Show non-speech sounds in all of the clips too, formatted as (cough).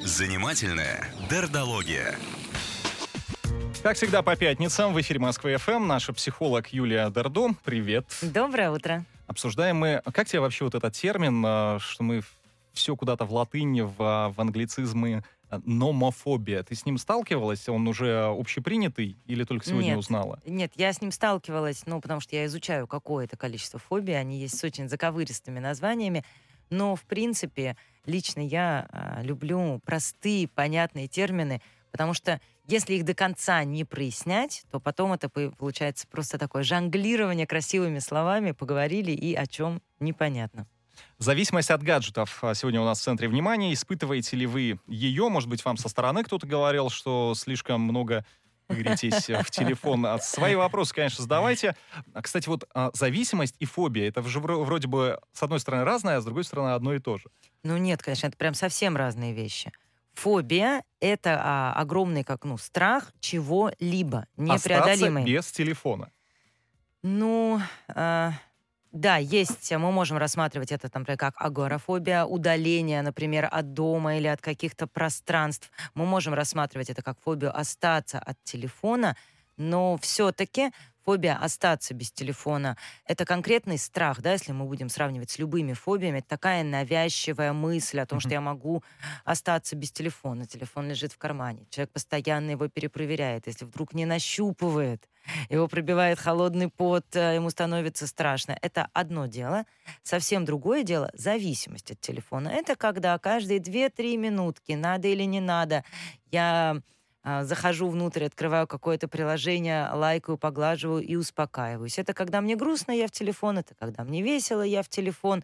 Занимательная дердология. Как всегда по пятницам в эфире Москвы ФМ наша психолог Юлия Дерду. Привет. Доброе утро. Обсуждаем мы, как тебе вообще вот этот термин, а, что мы все куда-то в латыни, в, а, в англицизмы, номофобия. Ты с ним сталкивалась? Он уже общепринятый или только сегодня нет, узнала? Нет, я с ним сталкивалась, ну, потому что я изучаю какое-то количество фобий, они есть с очень заковыристыми названиями, но, в принципе, лично я а, люблю простые, понятные термины, потому что если их до конца не прояснять, то потом это получается просто такое жонглирование красивыми словами, поговорили и о чем непонятно. Зависимость от гаджетов а, сегодня у нас в центре внимания. Испытываете ли вы ее? Может быть, вам со стороны кто-то говорил, что слишком много гретесь в (laughs) телефон. А свои вопросы, конечно, задавайте. А, кстати, вот зависимость и фобия, это же вроде бы с одной стороны разное, а с другой стороны одно и то же. Ну нет, конечно, это прям совсем разные вещи. Фобия — это а, огромный, как, ну, страх чего-либо непреодолимый. Остаться без телефона. Ну, а, да, есть, мы можем рассматривать это, например, как агорафобия, удаление, например, от дома или от каких-то пространств. Мы можем рассматривать это как фобию остаться от телефона, но все-таки фобия остаться без телефона — это конкретный страх, да, если мы будем сравнивать с любыми фобиями, это такая навязчивая мысль о том, mm-hmm. что я могу остаться без телефона, телефон лежит в кармане, человек постоянно его перепроверяет, если вдруг не нащупывает, его пробивает холодный пот, э, ему становится страшно. Это одно дело. Совсем другое дело — зависимость от телефона. Это когда каждые 2-3 минутки, надо или не надо, я захожу внутрь, открываю какое-то приложение, лайкаю, поглаживаю и успокаиваюсь. Это когда мне грустно, я в телефон, это когда мне весело, я в телефон.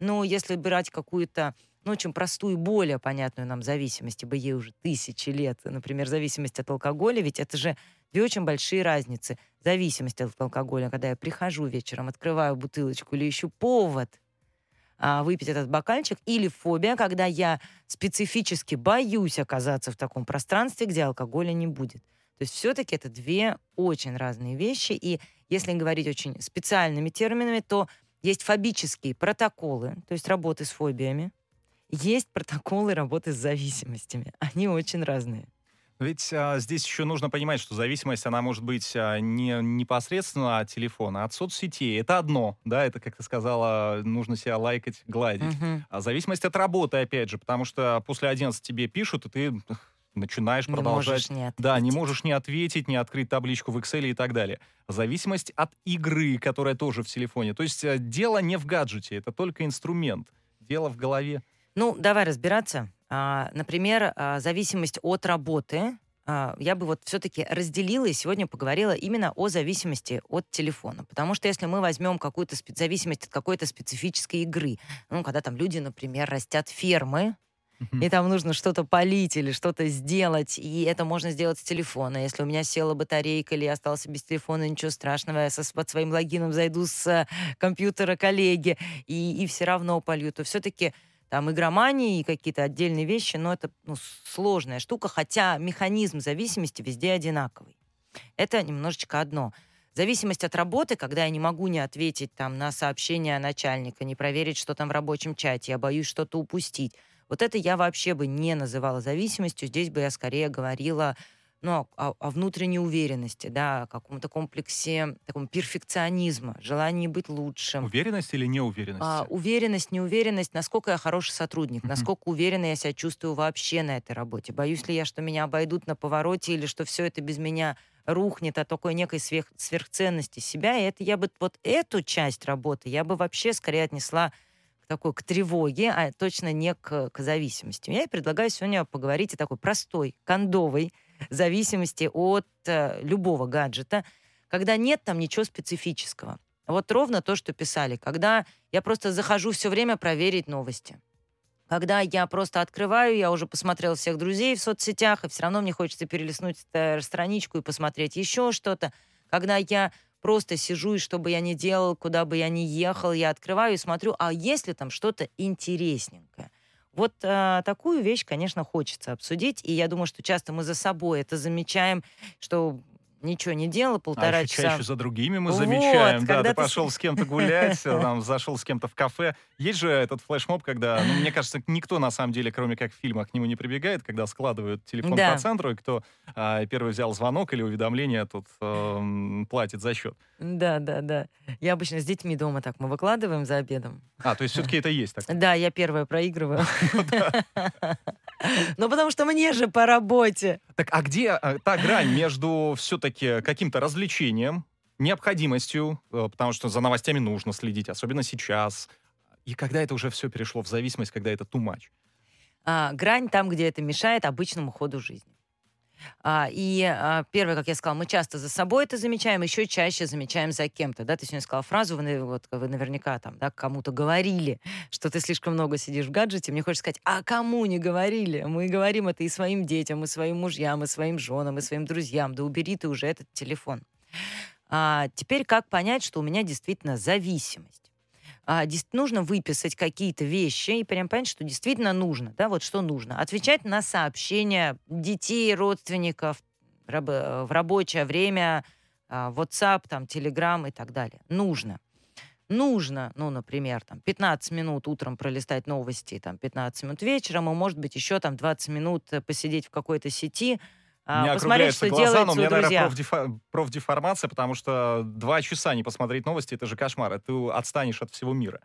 Но если брать какую-то ну, очень простую, более понятную нам зависимость, ибо ей уже тысячи лет, например, зависимость от алкоголя, ведь это же две очень большие разницы. Зависимость от алкоголя, когда я прихожу вечером, открываю бутылочку или ищу повод а, выпить этот бокальчик, или фобия, когда я специфически боюсь оказаться в таком пространстве, где алкоголя не будет. То есть все-таки это две очень разные вещи, и если говорить очень специальными терминами, то есть фобические протоколы, то есть работы с фобиями, есть протоколы работы с зависимостями. Они очень разные. Ведь а, здесь еще нужно понимать, что зависимость, она может быть а, не непосредственно от телефона, а от соцсетей. Это одно, да, это, как ты сказала, нужно себя лайкать, гладить. Угу. А зависимость от работы, опять же, потому что после 11 тебе пишут, и ты начинаешь не продолжать. Не да, не можешь не ответить, не открыть табличку в Excel и так далее. Зависимость от игры, которая тоже в телефоне. То есть э, дело не в гаджете, это только инструмент. Дело в голове. Ну, давай разбираться. А, например, а, зависимость от работы. А, я бы вот все-таки разделила и сегодня поговорила именно о зависимости от телефона. Потому что если мы возьмем какую-то зависимость от какой-то специфической игры, ну, когда там люди, например, растят фермы, и там нужно что-то полить или что-то сделать, и это можно сделать с телефона. Если у меня села батарейка или я остался без телефона, ничего страшного, я со, под своим логином зайду с э, компьютера коллеги и, и все равно полью, то все-таки там игромании и какие-то отдельные вещи, но это ну, сложная штука, хотя механизм зависимости везде одинаковый. Это немножечко одно. Зависимость от работы, когда я не могу не ответить там на сообщение начальника, не проверить, что там в рабочем чате, я боюсь что-то упустить. Вот это я вообще бы не называла зависимостью. Здесь бы я скорее говорила ну, о, о внутренней уверенности, да, о каком-то комплексе, таком перфекционизма, желании быть лучшим. Уверенность или неуверенность? А, уверенность, неуверенность, насколько я хороший сотрудник, uh-huh. насколько уверенно я себя чувствую вообще на этой работе. Боюсь ли я, что меня обойдут на повороте или что все это без меня рухнет от такой некой сверх, сверхценности себя. И это я бы вот эту часть работы я бы вообще скорее отнесла к такой к тревоге, а точно не к, к зависимости. Я предлагаю сегодня поговорить о такой простой, кондовой зависимости от э, любого гаджета, когда нет там ничего специфического. Вот ровно то, что писали, когда я просто захожу все время проверить новости. Когда я просто открываю, я уже посмотрел всех друзей в соцсетях, и все равно мне хочется перелистнуть страничку и посмотреть еще что-то. Когда я просто сижу, и что бы я ни делал, куда бы я ни ехал, я открываю и смотрю, а есть ли там что-то интересненькое. Вот э, такую вещь, конечно, хочется обсудить, и я думаю, что часто мы за собой это замечаем, что ничего не делал полтора а еще часа. чаще за другими мы Вот, замечаем. Да, ты ты пошел с кем-то гулять, э, там, зашел с кем-то в кафе. Есть же этот флешмоб, когда, ну, мне кажется, никто на самом деле, кроме как в фильмах, к нему не прибегает, когда складывают телефон Да. по центру, и кто а, первый взял звонок или уведомление, тот эм, платит за счет. Да, да, да. Я обычно с детьми дома так мы выкладываем за обедом. А, то есть все-таки это есть так. Да, я первая проигрываю. (laughs) (laughs) Ну, потому что мне же по работе. Так, а где а, та грань между все-таки каким-то развлечением, необходимостью, э, потому что за новостями нужно следить, особенно сейчас, и когда это уже все перешло в зависимость, когда это too much? А, грань там, где это мешает обычному ходу жизни. А, и а, первое, как я сказала, мы часто за собой это замечаем, еще чаще замечаем за кем-то. Да? Ты сегодня сказала фразу, вы, вот, вы наверняка там, да, кому-то говорили, что ты слишком много сидишь в гаджете. Мне хочется сказать, а кому не говорили? Мы говорим это и своим детям, и своим мужьям, и своим женам, и своим друзьям. Да убери ты уже этот телефон. А, теперь как понять, что у меня действительно зависимость? А, нужно выписать какие-то вещи и прям понять, что действительно нужно, да, вот что нужно. Отвечать на сообщения детей, родственников раб- э, в рабочее время, а, WhatsApp, там, Telegram и так далее. Нужно. Нужно, ну, например, там, 15 минут утром пролистать новости, там, 15 минут вечером, и, может быть, еще там 20 минут э, посидеть в какой-то сети, меня посмотреть, округляются что глаза, делают но у меня, наверное, друзья. профдефа- профдеформация, потому что два часа не посмотреть новости — это же кошмар. и Ты отстанешь от всего мира.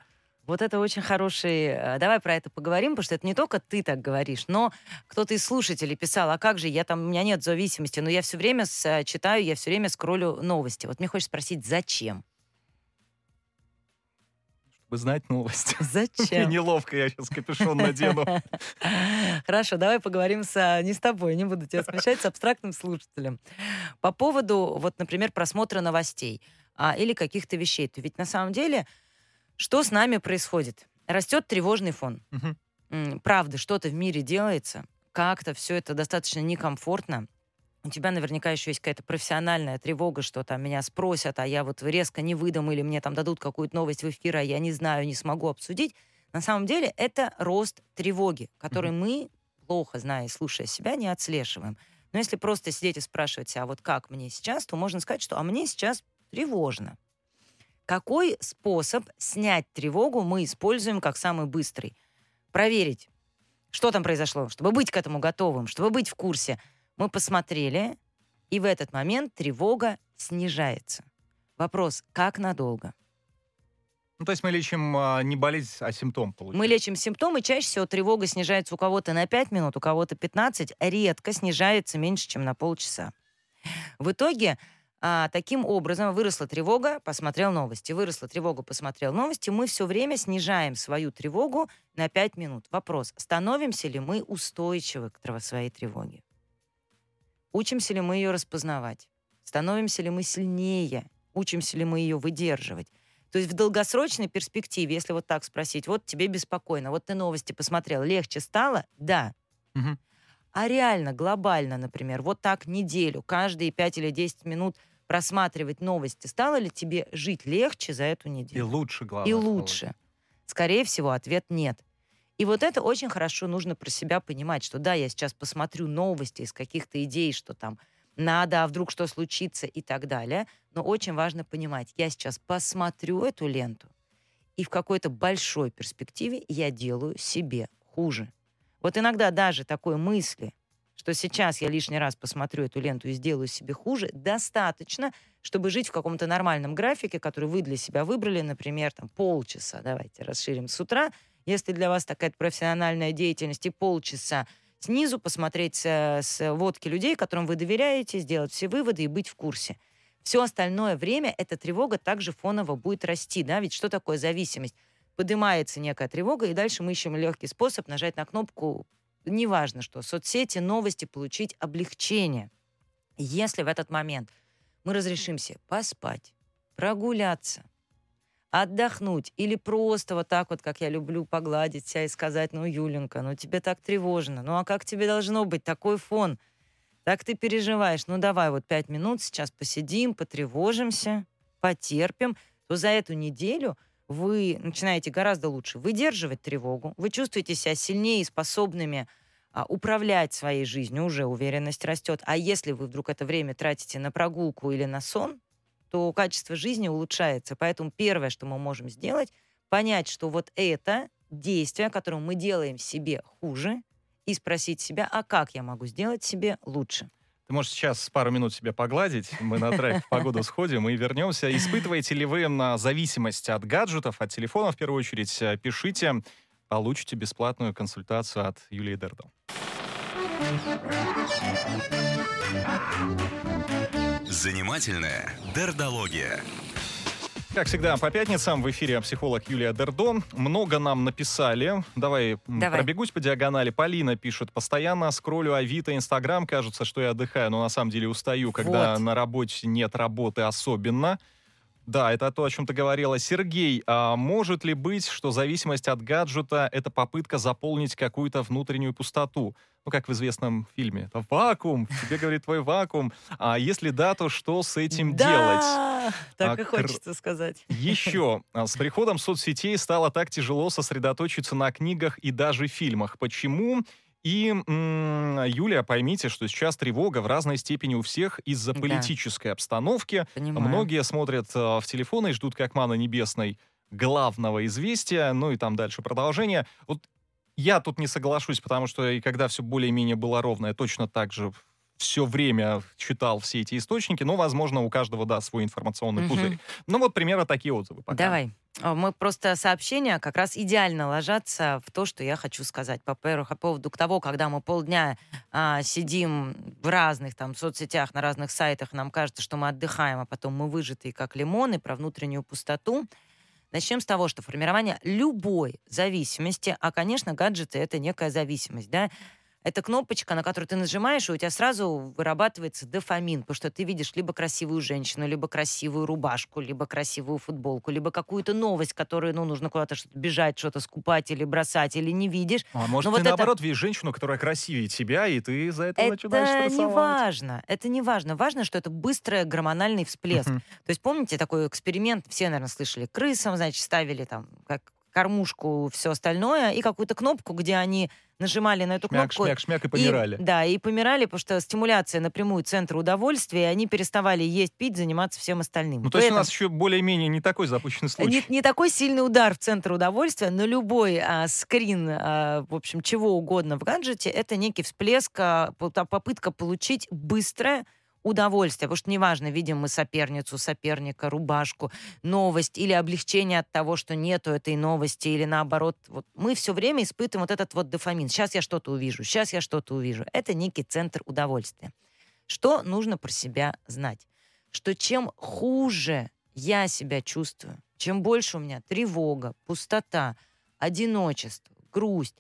Вот это очень хороший... э, Давай про это поговорим, потому что это не только ты так говоришь, но кто-то из слушателей писал, а как же, я там, у меня нет зависимости, но я все время с- э, читаю, я все время скроллю новости. Вот мне хочется спросить, зачем? Чтобы знать новости. Мне Зачем? (laughs) неловко, я сейчас капюшон надену. (laughs) Хорошо, давай поговорим с, а, не с тобой, не буду тебя смущать, с абстрактным слушателем. По поводу, вот, например, просмотра новостей а, или каких-то вещей. То ведь на самом деле, что с нами происходит? Растет тревожный фон. М, Правда, что-то в мире делается, как-то все это достаточно некомфортно. У тебя наверняка еще есть какая-то профессиональная тревога, что там меня спросят, а я вот резко не выдам, или мне там дадут какую-то новость в эфир, а я не знаю, не смогу обсудить. На самом деле это рост тревоги, который мы, плохо зная и слушая себя, не отслеживаем. Но если просто сидеть и спрашивать себя, а вот как мне сейчас, то можно сказать, что а мне сейчас тревожно. Какой способ снять тревогу мы используем как самый быстрый? Проверить, что там произошло, чтобы быть к этому готовым, чтобы быть в курсе. Мы посмотрели, и в этот момент тревога снижается. Вопрос, как надолго? Ну, то есть мы лечим а, не болезнь, а симптом, получается. Мы лечим симптомы, чаще всего тревога снижается у кого-то на 5 минут, у кого-то 15, редко снижается меньше, чем на полчаса. В итоге а, таким образом выросла тревога, посмотрел новости, выросла тревога, посмотрел новости, мы все время снижаем свою тревогу на 5 минут. Вопрос, становимся ли мы устойчивы к своей тревоге? Учимся ли мы ее распознавать? Становимся ли мы сильнее? Учимся ли мы ее выдерживать? То есть в долгосрочной перспективе, если вот так спросить, вот тебе беспокойно, вот ты новости посмотрел, легче стало? Да. Мгм. А реально, глобально, например, вот так неделю, каждые 5 или 10 минут просматривать новости, стало ли тебе жить легче за эту И неделю? лучше, главное. И стало лучше. Скорее всего, ответ нет. И вот это очень хорошо нужно про себя понимать, что да, я сейчас посмотрю новости из каких-то идей, что там надо, а вдруг что случится и так далее. Но очень важно понимать, я сейчас посмотрю эту ленту, и в какой-то большой перспективе я делаю себе хуже. Вот иногда даже такой мысли, что сейчас я лишний раз посмотрю эту ленту и сделаю себе хуже, достаточно, чтобы жить в каком-то нормальном графике, который вы для себя выбрали, например, там полчаса, давайте расширим с утра, если для вас такая профессиональная деятельность, и полчаса снизу посмотреть с, с водки людей, которым вы доверяете, сделать все выводы и быть в курсе. Все остальное время эта тревога также фоново будет расти, да, ведь что такое зависимость? Поднимается некая тревога, и дальше мы ищем легкий способ нажать на кнопку, неважно что, соцсети, новости, получить облегчение. Если в этот момент мы разрешим себе поспать, прогуляться, отдохнуть или просто вот так вот, как я люблю, погладить себя и сказать, ну, Юленька, ну тебе так тревожно, ну а как тебе должно быть, такой фон, так ты переживаешь, ну давай вот пять минут сейчас посидим, потревожимся, потерпим, то за эту неделю вы начинаете гораздо лучше выдерживать тревогу, вы чувствуете себя сильнее и способными а, управлять своей жизнью, уже уверенность растет. А если вы вдруг это время тратите на прогулку или на сон, то качество жизни улучшается. Поэтому первое, что мы можем сделать, понять, что вот это действие, которое мы делаем себе хуже, и спросить себя, а как я могу сделать себе лучше. Ты можешь сейчас пару минут себе погладить. Мы на трек в погоду сходим и вернемся. Испытываете ли вы на зависимость от гаджетов, от телефона в первую очередь? Пишите, получите бесплатную консультацию от Юлии Дердо. Занимательная дердология. Как всегда, по пятницам в эфире психолог Юлия Дердон. Много нам написали. Давай, Давай. пробегусь по диагонали. Полина пишет, постоянно скроллю Авито, Инстаграм. Кажется, что я отдыхаю, но на самом деле устаю, когда вот. на работе нет работы особенно. Да, это то, о чем ты говорила. Сергей, а может ли быть, что зависимость от гаджета — это попытка заполнить какую-то внутреннюю пустоту? ну, как в известном фильме, это вакуум, тебе говорит твой вакуум. А если да, то что с этим да! делать? Так а, и хочется сказать. Еще. А, с приходом соцсетей стало так тяжело сосредоточиться на книгах и даже фильмах. Почему? И, Юлия, поймите, что сейчас тревога в разной степени у всех из-за политической да. обстановки. Понимаю. Многие смотрят э, в телефоны и ждут, как мана небесной, главного известия, ну и там дальше продолжение. Вот я тут не соглашусь, потому что и когда все более-менее было ровно, я точно так же все время читал все эти источники, но, возможно, у каждого, да, свой информационный угу. пузырь. Ну вот примерно такие отзывы пока. Давай. Мы просто сообщения как раз идеально ложатся в то, что я хочу сказать. Во-первых, по поводу того, когда мы полдня а, сидим в разных там соцсетях, на разных сайтах, нам кажется, что мы отдыхаем, а потом мы выжатые как лимоны, про внутреннюю пустоту. Начнем с того, что формирование любой зависимости, а, конечно, гаджеты — это некая зависимость, да, это кнопочка, на которую ты нажимаешь, и у тебя сразу вырабатывается дофамин, потому что ты видишь либо красивую женщину, либо красивую рубашку, либо красивую футболку, либо какую-то новость, которую, ну, нужно куда-то что-то бежать, что-то скупать или бросать, или не видишь. А может, Но ты вот наоборот это... видишь женщину, которая красивее тебя, и ты за это, это начинаешь. Это не важно. Это не важно. Важно, что это быстрый гормональный всплеск. Uh-huh. То есть помните такой эксперимент, все, наверное, слышали, крысам, значит, ставили там как кормушку, все остальное, и какую-то кнопку, где они нажимали на эту шмяк, кнопку. Шмяк, шмяк, и помирали. И, да, и помирали, потому что стимуляция напрямую центра удовольствия, и они переставали есть, пить, заниматься всем остальным. Ну, то есть у нас еще более-менее не такой запущенный случай. Не, не такой сильный удар в центр удовольствия, но любой а, скрин, а, в общем, чего угодно в гаджете, это некий всплеск, а, попытка получить быстрое удовольствие, потому что неважно, видим мы соперницу, соперника, рубашку, новость или облегчение от того, что нету этой новости, или наоборот, вот мы все время испытываем вот этот вот дофамин. Сейчас я что-то увижу, сейчас я что-то увижу. Это некий центр удовольствия. Что нужно про себя знать? Что чем хуже я себя чувствую, чем больше у меня тревога, пустота, одиночество, грусть,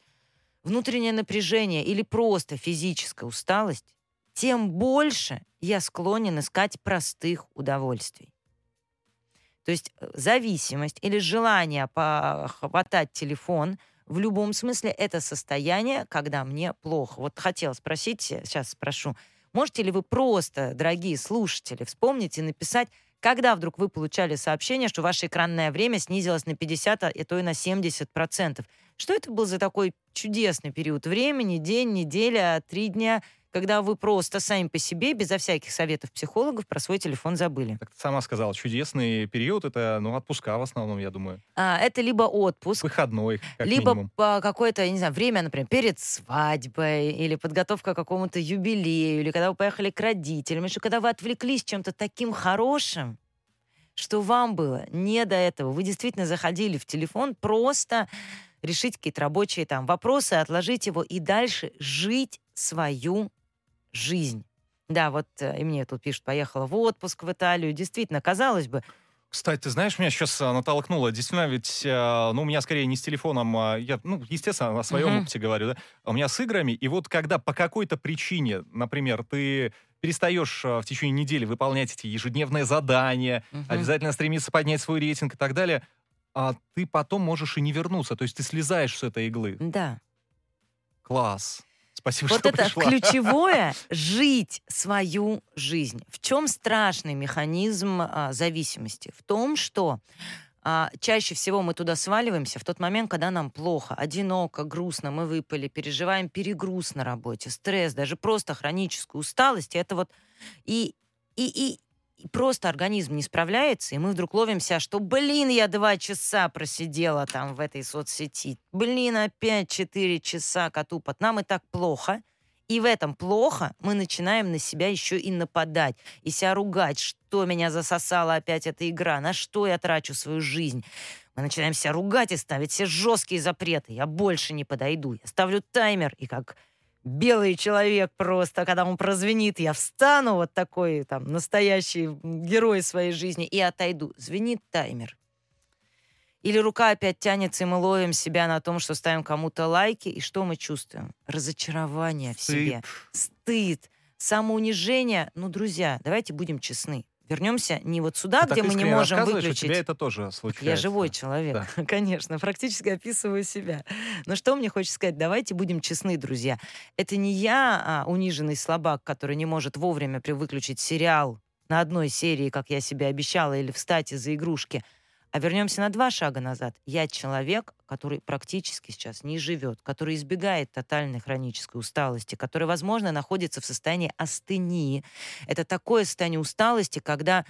внутреннее напряжение или просто физическая усталость, тем больше я склонен искать простых удовольствий. То есть э, зависимость или желание похватать телефон в любом смысле это состояние, когда мне плохо. Вот хотела спросить, сейчас спрошу, можете ли вы просто, дорогие слушатели, вспомнить и написать, когда вдруг вы получали сообщение, что ваше экранное время снизилось на 50, а то и на 70%? Что это был за такой чудесный период времени, день, неделя, три дня – когда вы просто сами по себе, безо всяких советов психологов, про свой телефон забыли. Как ты сама сказала, чудесный период — это ну, отпуска в основном, я думаю. А, это либо отпуск. Выходной, как Либо минимум. по какое-то, не знаю, время, например, перед свадьбой, или подготовка к какому-то юбилею, или когда вы поехали к родителям, или когда вы отвлеклись чем-то таким хорошим, что вам было не до этого. Вы действительно заходили в телефон просто решить какие-то рабочие там вопросы, отложить его и дальше жить свою жизнь. Да, вот э, и мне тут пишут, поехала в отпуск в Италию. Действительно, казалось бы, кстати, ты знаешь, меня сейчас э, натолкнуло. Действительно, ведь, э, ну, у меня скорее не с телефоном, а я, ну, естественно, о своем uh-huh. опыте говорю, да, а у меня с играми. И вот когда по какой-то причине, например, ты перестаешь в течение недели выполнять эти ежедневные задания, uh-huh. обязательно стремиться поднять свой рейтинг и так далее, а ты потом можешь и не вернуться. То есть ты слезаешь с этой иглы. Да. Класс. Спасибо, вот что это пришла. ключевое (laughs) — жить свою жизнь. В чем страшный механизм а, зависимости? В том, что а, чаще всего мы туда сваливаемся в тот момент, когда нам плохо, одиноко, грустно, мы выпали, переживаем перегруз на работе, стресс, даже просто хроническую усталость. Это вот и, и, и, и просто организм не справляется, и мы вдруг ловимся, что, блин, я два часа просидела там в этой соцсети. Блин, опять четыре часа коту под. Нам и так плохо. И в этом плохо мы начинаем на себя еще и нападать, и себя ругать, что меня засосала опять эта игра, на что я трачу свою жизнь. Мы начинаем себя ругать и ставить все жесткие запреты. Я больше не подойду. Я ставлю таймер, и как белый человек просто, когда он прозвенит, я встану, вот такой там настоящий герой своей жизни, и отойду. Звенит таймер. Или рука опять тянется, и мы ловим себя на том, что ставим кому-то лайки, и что мы чувствуем? Разочарование Стыд. в себе, стыд, самоунижение. Ну, друзья, давайте будем честны. Вернемся не вот сюда, Ты так где мы не можем выключить. У тебя это тоже случается. Я живой человек, (laughs) конечно, практически описываю себя. Но что мне хочется сказать? Давайте будем честны, друзья. Это не я, а, униженный слабак, который не может вовремя выключить сериал на одной серии, как я себе обещала, или встать из-за игрушки. А вернемся на два шага назад. Я человек, который практически сейчас не живет, который избегает тотальной хронической усталости, который, возможно, находится в состоянии астении. Это такое состояние усталости, когда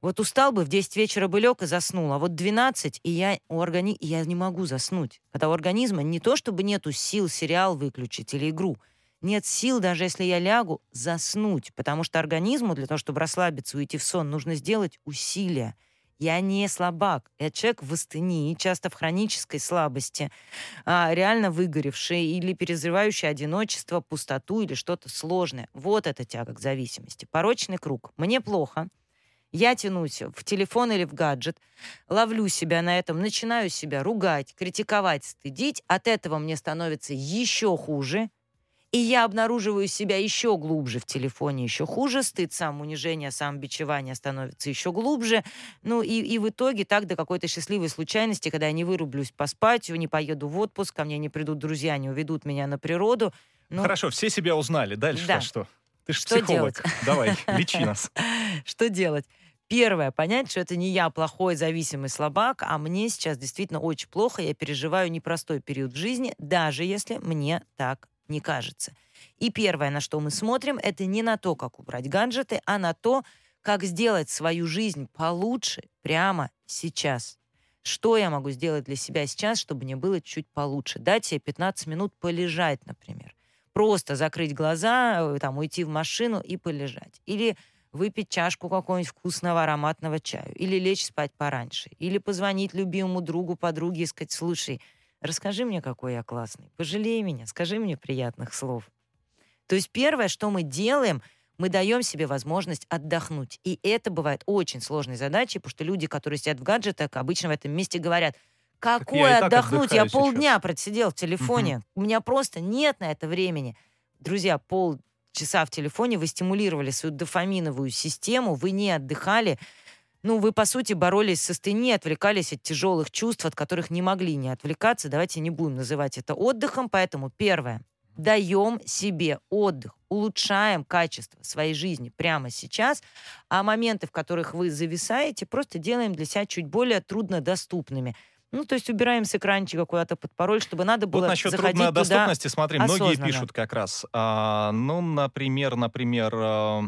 вот устал бы, в 10 вечера бы лег и заснул, а вот 12, и я, у органи... я не могу заснуть. Когда у организма не то, чтобы нету сил сериал выключить или игру, нет сил, даже если я лягу, заснуть, потому что организму для того, чтобы расслабиться и уйти в сон, нужно сделать усилия. Я не слабак, я человек в астении, часто в хронической слабости, а, реально выгоревший или перезревающий одиночество, пустоту или что-то сложное. Вот это тяга к зависимости. Порочный круг. Мне плохо, я тянусь в телефон или в гаджет, ловлю себя на этом, начинаю себя ругать, критиковать, стыдить. От этого мне становится еще хуже. И я обнаруживаю себя еще глубже в телефоне, еще хуже. Стыд, самоунижение, самобичевание становится еще глубже. Ну и, и в итоге так до какой-то счастливой случайности, когда я не вырублюсь поспать, не поеду в отпуск, ко мне не придут друзья, не уведут меня на природу. Ну, Хорошо, все себя узнали. Дальше Да. что? Ты же Что психолог. Давай, лечи нас. (laughs) Что делать? Первое, понять, что это не я плохой, зависимый слабак, а мне сейчас действительно очень плохо, я переживаю непростой период в жизни, даже если мне так не кажется. И первое, на что мы смотрим, это не на то, как убрать гаджеты, а на то, как сделать свою жизнь получше прямо сейчас. Что я могу сделать для себя сейчас, чтобы мне было чуть получше? Дать себе 15 минут полежать, например. Просто закрыть глаза, э, там, уйти в машину и полежать. Или выпить чашку какого-нибудь вкусного ароматного чаю, или лечь спать пораньше, или позвонить любимому другу, подруге и сказать, слушай, расскажи мне, какой я классный, пожалей меня, скажи мне приятных слов. То есть первое, что мы делаем, мы даем себе возможность отдохнуть. И это бывает очень сложной задачей, потому что люди, которые сидят в гаджетах, обычно в этом месте говорят, я какое так отдохнуть, я полдня просидел в телефоне, у меня просто нет на это времени. Друзья, полчаса в телефоне вы стимулировали свою дофаминовую систему, вы не отдыхали, ну, вы, по сути, боролись со астенией, отвлекались от тяжелых чувств, от которых не могли не отвлекаться. Давайте не будем называть это отдыхом. Поэтому первое. Даем себе отдых, улучшаем качество своей жизни прямо сейчас, а моменты, в которых вы зависаете, просто делаем для себя чуть более труднодоступными. Ну, то есть убираем с экранчика куда-то под пароль, чтобы надо было Вот насчет заходить трудной туда. доступности, смотри, многие осознанно. пишут как раз. а, ну, например, например, а,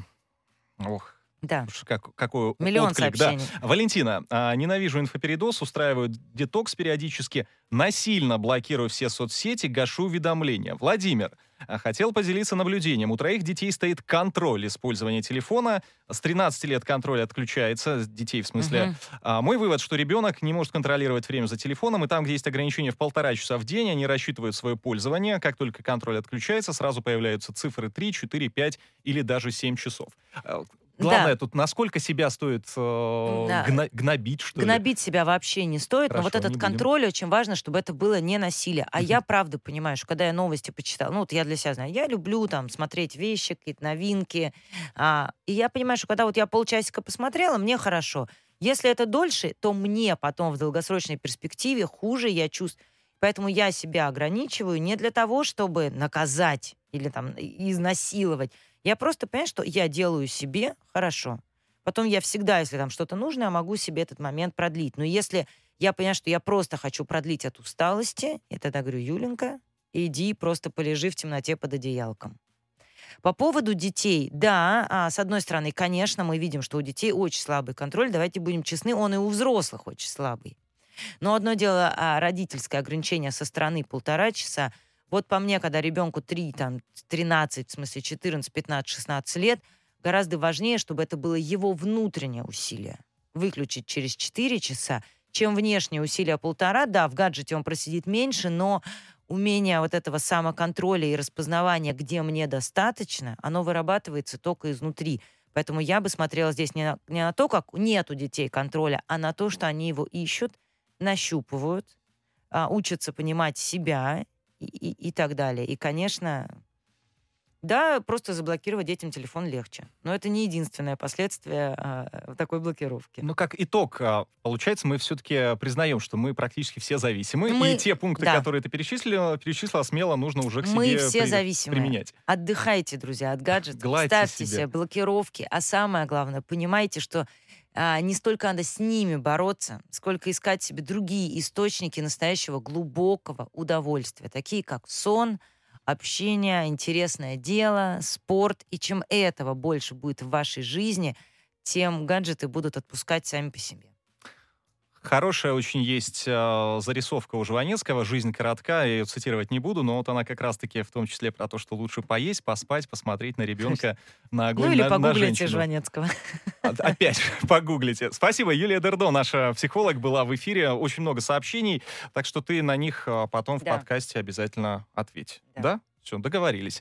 ох, Да, как, какой миллион отклик, да. сообщений. Валентина, а, ненавижу инфопередоз, устраиваю детокс периодически, насильно блокирую все соцсети, гашу уведомления. Владимир, а, хотел поделиться наблюдением. У троих детей стоит контроль использования телефона. С 13 лет контроль отключается, детей в смысле. А, мой вывод, что ребенок не может контролировать время за телефоном, и там, где есть ограничение в полтора часа в день, они рассчитывают свое пользование. Как только контроль отключается, сразу появляются цифры 3, 4, 5 или даже 7 часов. Главное тут, насколько себя стоит э, Да. гна- гнобить, что ли? Гнобить себя вообще не стоит, но вот Хорошо, этот не будем. контроль очень важно, чтобы это было не насилие. А я правда понимаю, что когда я новости почитала, ну вот я для себя знаю, я люблю там смотреть вещи, какие-то новинки, а, и я понимаю, что когда вот я полчасика посмотрела, мне хорошо. Если это дольше, то мне потом в долгосрочной перспективе хуже я чувствую. Поэтому я себя ограничиваю не для того, чтобы наказать или там изнасиловать. Я просто понимаю, что я делаю себе хорошо. Потом я всегда, если там что-то нужно, я могу себе этот момент продлить. Но если я поняла, что я просто хочу продлить от усталости. Я тогда говорю, Юленька, иди просто полежи в темноте под одеялком. По поводу детей, да, а, с одной стороны, конечно, мы видим, что у детей очень слабый контроль. Давайте будем честны, он и у взрослых очень слабый. Но одно дело а, родительское ограничение со стороны полтора часа. Вот по мне, когда ребенку 3, там, 13, в смысле 14, 15, 16 лет, гораздо важнее, чтобы это было его внутреннее усилие. Выключить через 4 часа, чем внешнее усилие полтора. Да, в гаджете он просидит меньше, но умение вот этого самоконтроля и распознавания, где мне достаточно, оно вырабатывается только изнутри. Поэтому я бы смотрела здесь не на, не на то, как нет у детей контроля, а на то, что они его ищут, нащупывают, а, учатся понимать себя и, и, и так далее. И, конечно, да, просто заблокировать детям телефон легче. Но это не единственное последствие а, такой блокировки. Ну, как итог, а, получается, мы все-таки признаем, что мы практически все зависимы. Мы- И те пункты, да. которые ты перечислила, перечислила, смело нужно уже к себе Мы все при- зависимые. применять. Отдыхайте, друзья, от гаджетов. Гладьте Ставьте себе блокировки. А самое главное, понимайте, что не столько надо с ними бороться, сколько искать себе другие источники настоящего глубокого удовольствия, такие как сон, общение, интересное дело, спорт. И чем этого больше будет в вашей жизни, тем гаджеты будут отпускать сами по себе. Хорошая очень есть э, зарисовка у Жванецкого «Жизнь коротка». Я ее цитировать не буду, но вот она как раз-таки в том числе про то, что лучше поесть, поспать, посмотреть на ребенка, (laughs) на огонь, ну или на, на погуглите женщину. Жванецкого. (laughs) А- Опять погуглите. Спасибо. Юлия Дердо, наша психолог, была в эфире. Очень много сообщений, так что ты на них а, потом в Да. подкасте обязательно ответь. Да. Да? Все, договорились.